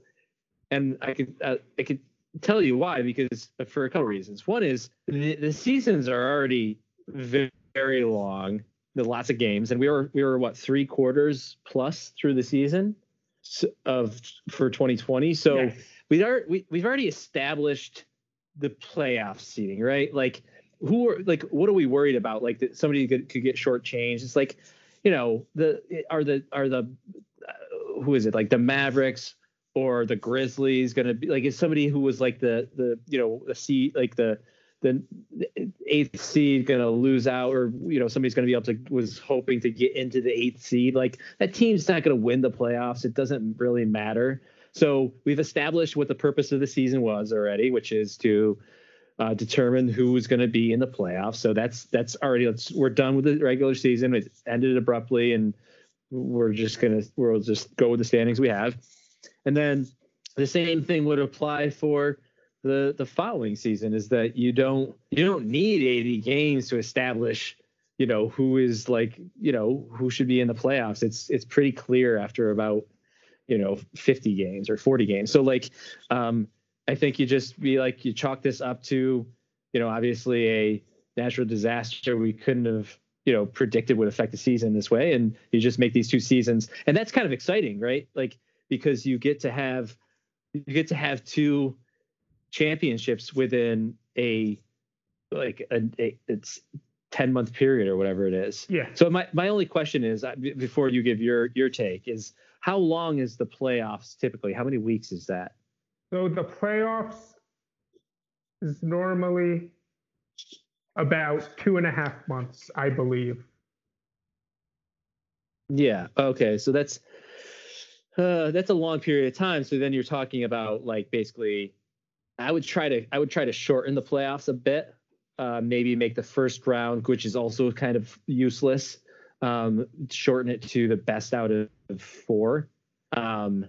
and I could uh, I could tell you why because for a couple reasons. One is the, the seasons are already very, very long, lots of games, and we were we were what three quarters plus through the season of for 2020. So we are we, we've already established the playoff seeding, right? Like who are like what are we worried about? Like that somebody could, could get shortchanged. It's like, you know, the are the are the uh, who is it like the Mavericks or the Grizzlies going to be like is somebody who was like the the you know the seed like the the eighth seed going to lose out or you know somebody's going to be able to was hoping to get into the eighth seed. Like that team's not going to win the playoffs. It doesn't really matter. So we've established what the purpose of the season was already which is to uh, determine who is going to be in the playoffs. So that's that's already let's, we're done with the regular season. It ended abruptly and we're just gonna we'll just go with the standings we have. And then the same thing would apply for the the following season is that you don't you don't need 80 games to establish you know who is like you know who should be in the playoffs. It's it's pretty clear after about you know 50 games or 40 games. So like um i think you just be like you chalk this up to you know obviously a natural disaster we couldn't have you know predicted would affect the season this way. And you just make these two seasons and that's kind of exciting right? Like because you get to have you get to have two championships within a like a, a it's 10 month period or whatever it is. Yeah. So my, my only question is before you give your your take is how long is the playoffs typically? How many weeks is that? So the playoffs is normally about two and a half months, I believe. Yeah. Okay. So that's uh, that's a long period of time. So then you're talking about like basically, I would try to I would try to shorten the playoffs a bit. Uh, maybe make the first round, which is also kind of useless. Um, shorten it to the best out of four. Um,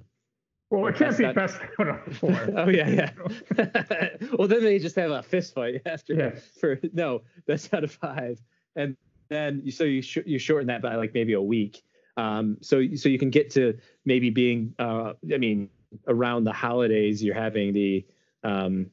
Well, it can't Best be out- best out of four. oh yeah, yeah. well, then they just have a fist fight after. Yeah. For no, best out of five, and then you so you sh- you shorten that by like maybe a week. Um, so so you can get to maybe being. Uh, I mean, around the holidays, you're having the um,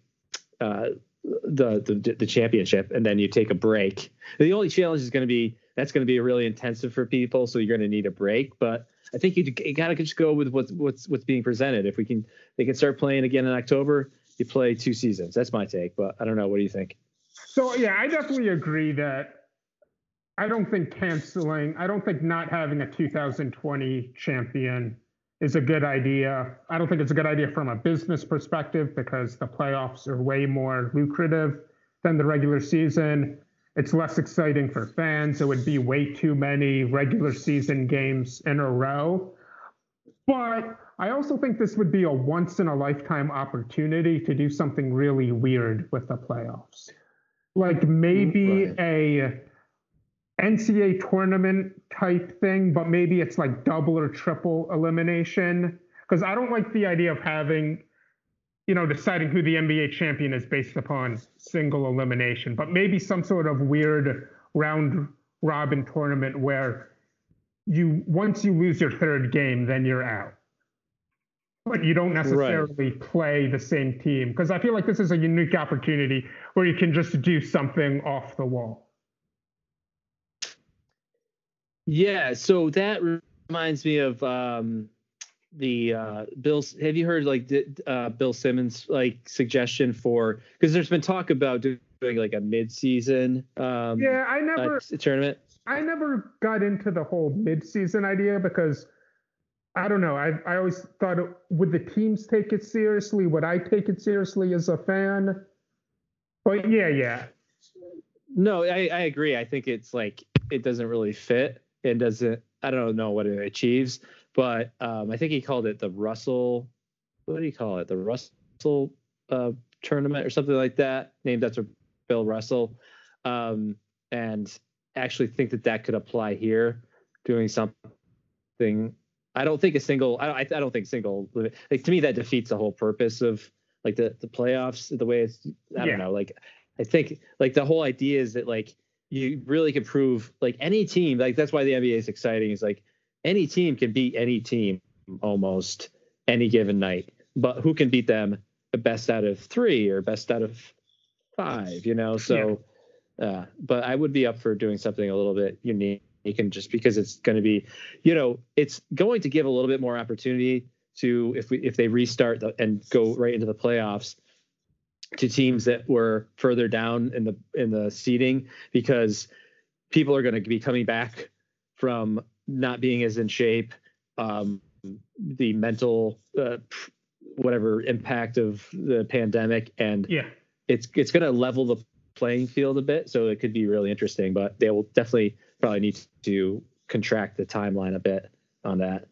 uh, the, the the championship, and then you take a break. The only challenge is going to be that's going to be really intensive for people, so you're going to need a break. But I think you, you got to just go with what's what's what's being presented. If we can, they can start playing again in October. You play two seasons. That's my take, but I don't know. What do you think? So yeah, I definitely agree that I don't think canceling, I don't think not having a 2020 champion is a good idea. I don't think it's a good idea from a business perspective because the playoffs are way more lucrative than the regular season. It's less exciting for fans. It would be way too many regular season games in a row. But I also think this would be a once in a lifetime opportunity to do something really weird with the playoffs. Like maybe Right. a NCAA tournament type thing, but maybe it's like double or triple elimination. Because I don't like the idea of having, you know, deciding who the NBA champion is based upon single elimination, but maybe some sort of weird round robin tournament where you once you lose your third game, then you're out. But you don't necessarily play the same team because I feel like this is a unique opportunity where you can just do something off the wall. Yeah. So that reminds me of um, the uh, Bill. Have you heard like uh, Bill Simmons like suggestion for because there's been talk about doing like a mid-season um, Yeah, I uh, never tournament. I never got into the whole mid-season idea because I don't know. I I always thought it, would the teams take it seriously? Would I take it seriously as a fan? But yeah, yeah. No, I, I agree. I think it's like it doesn't really fit. It doesn't. I don't know what it achieves, but um, I think he called it the Russell. What do you call it? The Russell uh, tournament or something like that, named after Bill Russell. Um, and actually think that that could apply here, doing something. I don't think a single. I don't. I, I don't think single. Like to me, that defeats the whole purpose of like the the playoffs. The way it's. I don't know. Like I think like the whole idea is that like you really can prove like any team like that's why the NBA is exciting is like any team can beat any team almost any given night. But who can beat them the best out of 3 or best out of 5 you know? So uh but I would be up for doing something a little bit unique and just because it's going to be you know it's going to give a little bit more opportunity to if we if they restart the, and go right into the playoffs to teams that were further down in the in the seeding because people are going to be coming back from not being as in shape um, the mental uh, whatever impact of the pandemic and Yeah. it's it's going to level the playing field a bit so it could be really interesting but they will definitely probably need to contract the timeline a bit on that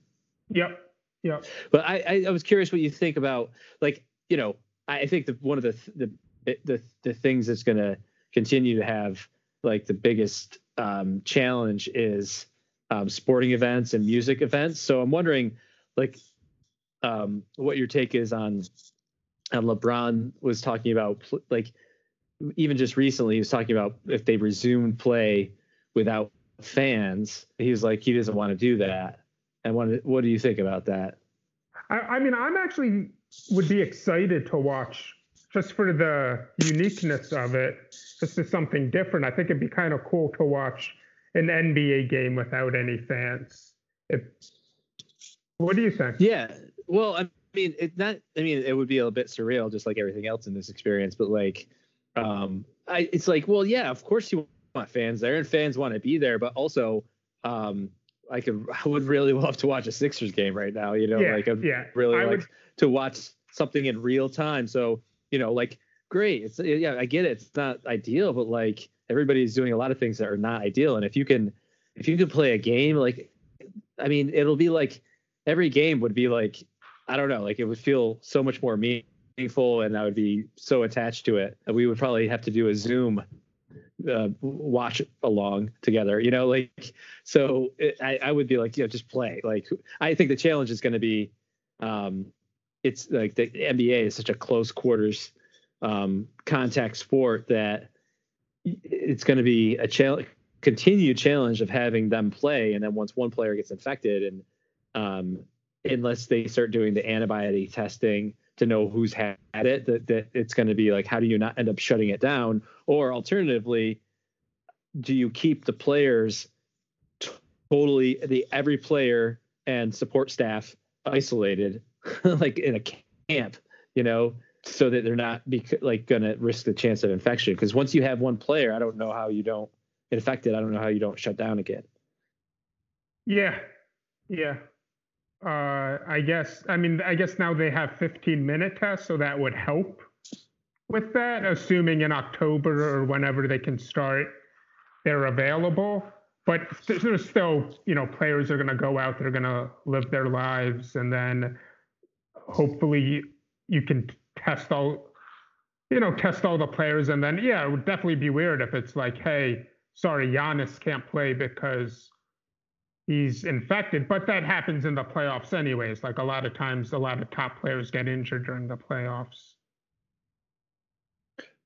Yep. Yep. but I, I, I was curious what you think about like you know I think that one of the the the the things that's going to continue to have like the biggest um, challenge is um, sporting events and music events. So I'm wondering like um, what your take is on on LeBron was talking about like even just recently he was talking about if they resumed play without fans he was like he doesn't want to do that and what what do you think about that I, I mean, I'm actually would be excited to watch just for the uniqueness of it. This is something different. I think it'd be kind of cool to watch an NBA game without any fans. If, what do you think? Yeah. Well, I mean, it's not. I mean, it would be a bit surreal, just like everything else in this experience. But like, um, I it's like, well, yeah, of course you want fans there, and fans want to be there, but also, um, I could, I would really love to watch a Sixers game right now. You know, Yeah, like I'd yeah. really I like would- to watch something in real time. So you know, like, great. It's yeah, I get it. It's not ideal, but like everybody's doing a lot of things that are not ideal, and if you can, if you can play a game, like, I mean, it'll be like every game would be like I don't know, like it would feel so much more meaningful, and I would be so attached to it. We would probably have to do a Zoom uh, watch along together, you know, like so. It, I I would be like, you know, just play. Like I think the challenge is going to be, um, it's like the NBA is such a close quarters um, contact sport that it's going to be a challenge continued challenge of having them play. And then once one player gets infected and um, unless they start doing the antibody testing to know who's had it that, that it's going to be like how do you not end up shutting it down? Or alternatively do you keep the players t- totally the every player and support staff isolated like in a camp you know so that they're not like going to risk the chance of infection because once you have one player i don't know how you don't get infected i don't know how you don't shut down again Yeah, yeah. Uh, I guess. I mean, I guess now they have 15 minute tests, so that would help with that. Assuming in October or whenever they can start, they're available. But there's still, you know, players are going to go out. They're going to live their lives, and then hopefully you can test all, you know, test all the players, and then yeah, it would definitely be weird if it's like, hey, sorry, Giannis can't play because he's infected, but that happens in the playoffs anyways. Like a lot of times, a lot of top players get injured during the playoffs.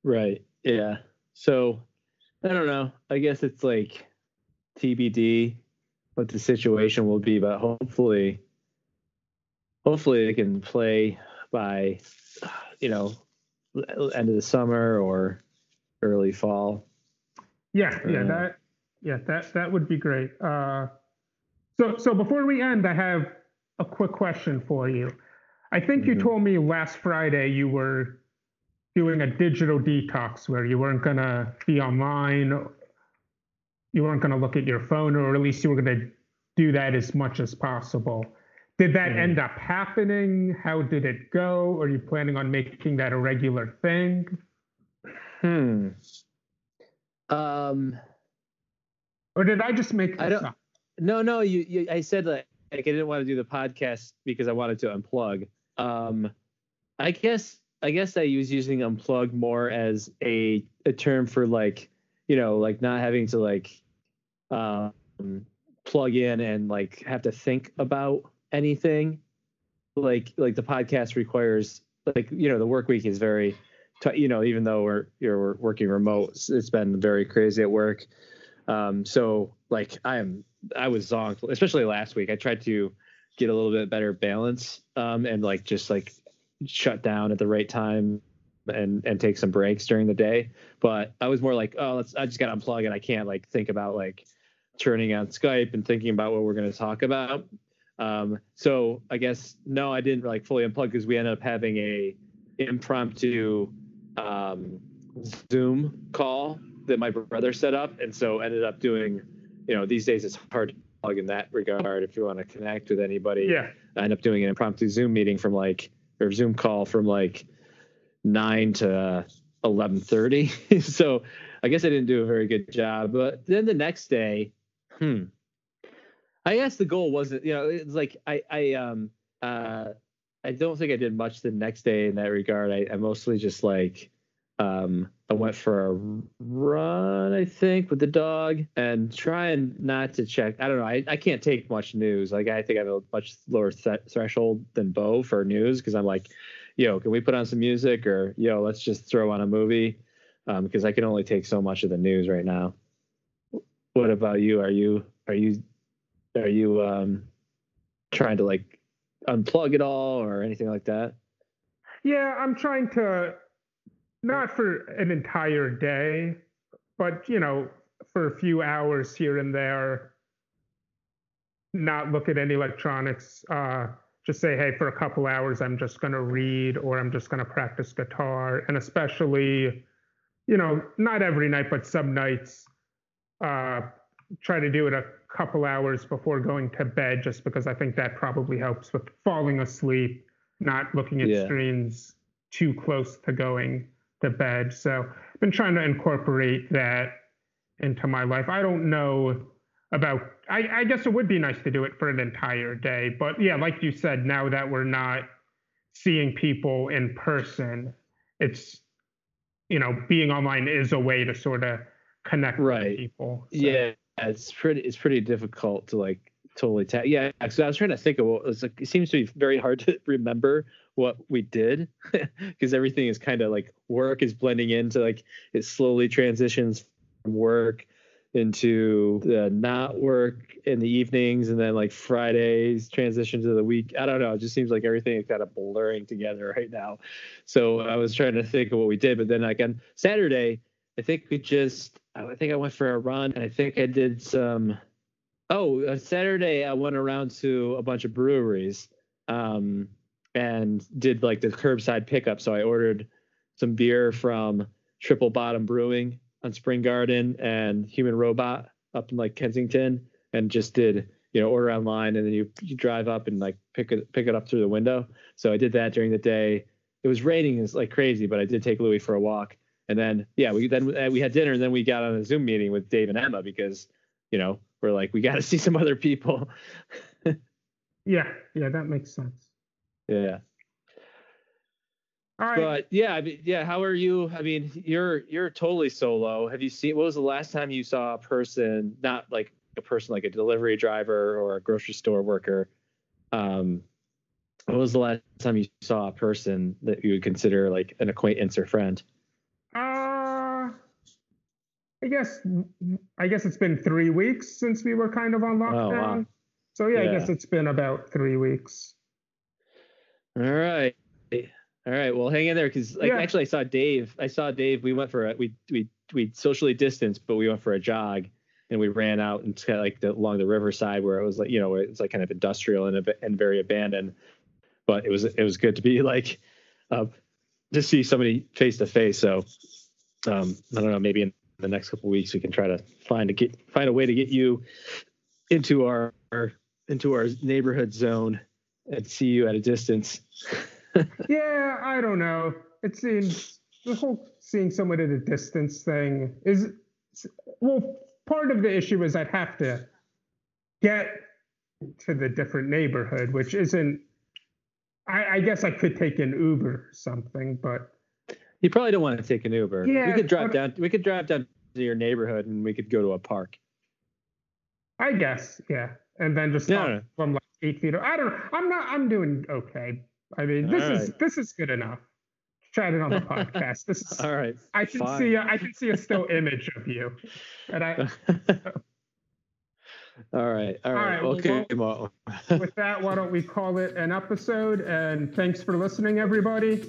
right. Yeah. So i don't know. I guess it's like tbd what the situation will be but hopefully hopefully they can play by you know end of the summer or early fall Yeah, yeah, Yeah. that, yeah, that that would be great. Uh, so so before we end, I have a quick question for you. I think you Mhm. told me last Friday you were doing a digital detox where you weren't gonna be online, you weren't gonna look at your phone, or at least you were gonna do that as much as possible. Did that Mhm. end up happening? How did it go? Are you planning on making that a regular thing? hmm um Or did I just make I don't- up? No, no, you, you I said that like I didn't want to do the podcast because I wanted to unplug. Um I guess I guess I was using unplug more as a a term for like, you know, like not having to like um plug in and like have to think about anything. Like like the podcast requires like you know the work week is very t- you know even though we're you're working remote it's- been very crazy at work. Um so like i am i was zonked especially last week. I tried to get a little bit better balance um and like just like shut down at the right time and and take some breaks during the day. But i was more like oh let's i just gotta unplug and i can't like think about like turning on skype and thinking about what we're going to talk about um so i guess no i didn't like fully unplug because we ended up having a impromptu um zoom call that my brother set up and so ended up doing you know these days it's hard to plug in that regard if you want to connect with anybody Yeah. I end up doing an impromptu Zoom meeting from like or Zoom call from like nine to eleven thirty. so I guess I didn't do a very good job. But then the next day, hmm. I guess the goal wasn't, you know, it's like I I um uh I don't think I did much the next day in that regard. I, I mostly just like um I went for a run, I think, with the dog and trying not to check. I don't know. I, I can't take much news. Like I think I have a much lower th- threshold than Bo for news because I'm like, yo, can we put on some music or yo, let's just throw on a movie um, because I can only take so much of the news right now. What about you? Are you are you are you um trying to like unplug it all or anything like that? Yeah, I'm trying to not for an entire day, but you know, for a few hours here and there, not look at any electronics. Uh, just say, hey, for a couple hours, I'm just going to read or I'm just going to practice guitar. And especially, you know, not every night, but some nights, uh, try to do it a couple hours before going to bed, just because I think that probably helps with falling asleep, not looking at Yeah. screens too close to going to bed. So I've been trying to incorporate that into my life. I don't know about I, I guess it would be nice to do it for an entire day. But yeah, like you said, now that we're not seeing people in person, it's you know, being online is a way to sort of connect Right. with people. So- Yeah, Uh, it's pretty it's pretty difficult to like totally tag. Yeah, so I was trying to think of what it's like. It seems to be very hard to remember what we did because everything is kind of like work is blending into like it slowly transitions from work into the not work in the evenings and then like Fridays transition to the week. I don't know. It just seems like everything is kind of blurring together right now. So I was trying to think of what we did, but then like on Saturday, I think we just I think I went for a run and I think I did some oh on Saturday I went around to a bunch of breweries um and did like the curbside pickup. So I ordered some beer from Triple Bottom Brewing on Spring Garden and Human Robot up in like Kensington and just did you know order online and then you you drive up and like pick it pick it up through the window. So I did that during the day. It was raining it's like crazy, but I did take Louis for a walk. And then yeah, we then uh, we had dinner and then we got on a Zoom meeting with Dave and Emma because you know we're like we got to see some other people. yeah, yeah, that makes sense. yeah. All right. But yeah, I mean, yeah. How are you? I mean, you're you're totally solo. Have you seen? What was the last time you saw a person, not like a person like a delivery driver or a grocery store worker? Um, what was the last time you saw a person that you would consider like an acquaintance or friend? I guess I guess it's been three weeks since we were kind of on lockdown. Oh, wow. So yeah, I guess it's been about three weeks. All right. All right. Well, hang in there because, like, Yeah. actually, I saw Dave. I saw Dave. We went for a we we we socially distanced, but we went for a jog, and we ran out and kind of like the, along the riverside where it was like you know it's like kind of industrial and and very abandoned. But it was it was good to be like uh, to see somebody face to face. So um, I don't know. Maybe in the next couple weeks we can try to find a get find a way to get you into our, our into our neighborhood zone and see you at a distance. Yeah, I don't know. It seems the whole seeing someone at a distance thing is well, part of the issue is I'd have to get to the different neighborhood, which isn't. I, I guess I could take an Uber or something, but You probably don't want to take an Uber. Yeah, we could drive down. We could drive down to your neighborhood, and we could go to a park. I guess yeah, and then just Yeah. from like eight feet. I don't. Know. I'm not. I'm doing okay. I mean, this All is right. this is good enough. Tried it on the podcast. This is. All right. I can fine. see. A, I can see a still image of you, and I. all right. All right. right, well, okay. Well, with that, why don't we call it an episode? And thanks for listening, everybody.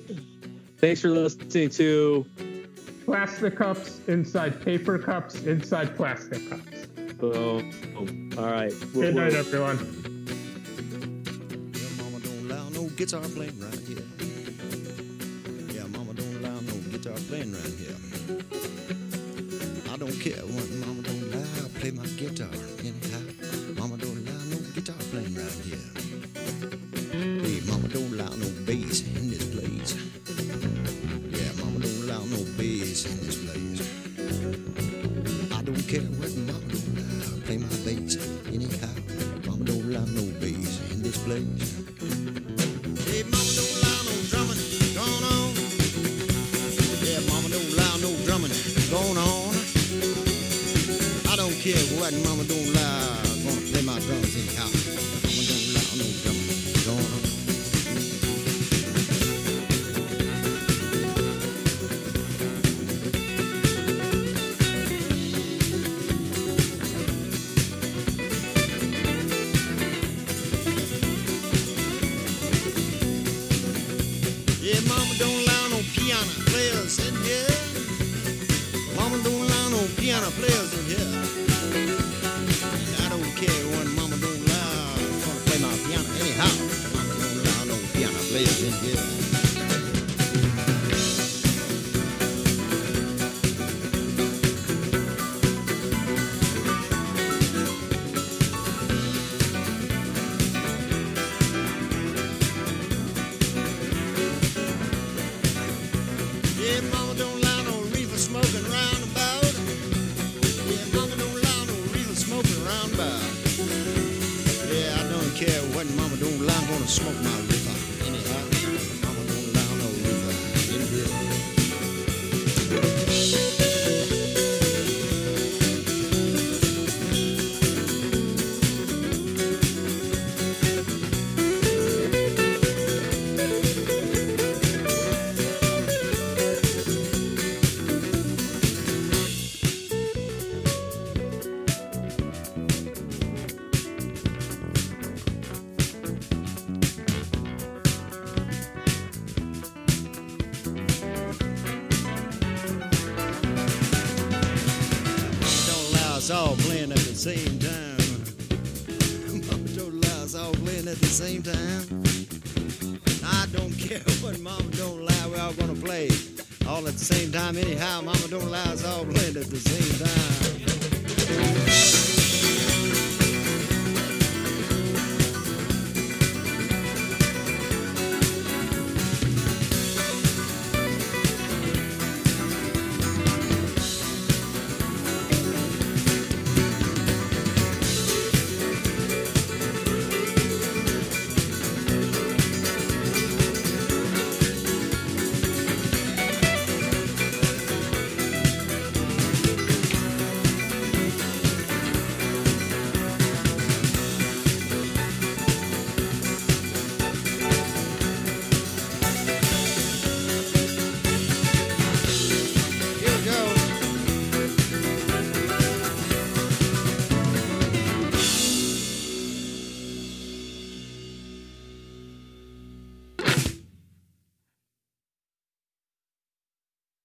Thanks for listening to. Plastic cups inside paper cups inside plastic cups. Boom. All right. We'll- Good night, we'll- everyone. Yeah, mama don't allow no guitar playing right here. Yeah, mama don't allow no guitar playing right here. I don't care what mama don't allow, play my guitar anyhow. Mama don't allow no guitar playing right here. Gonna smoke my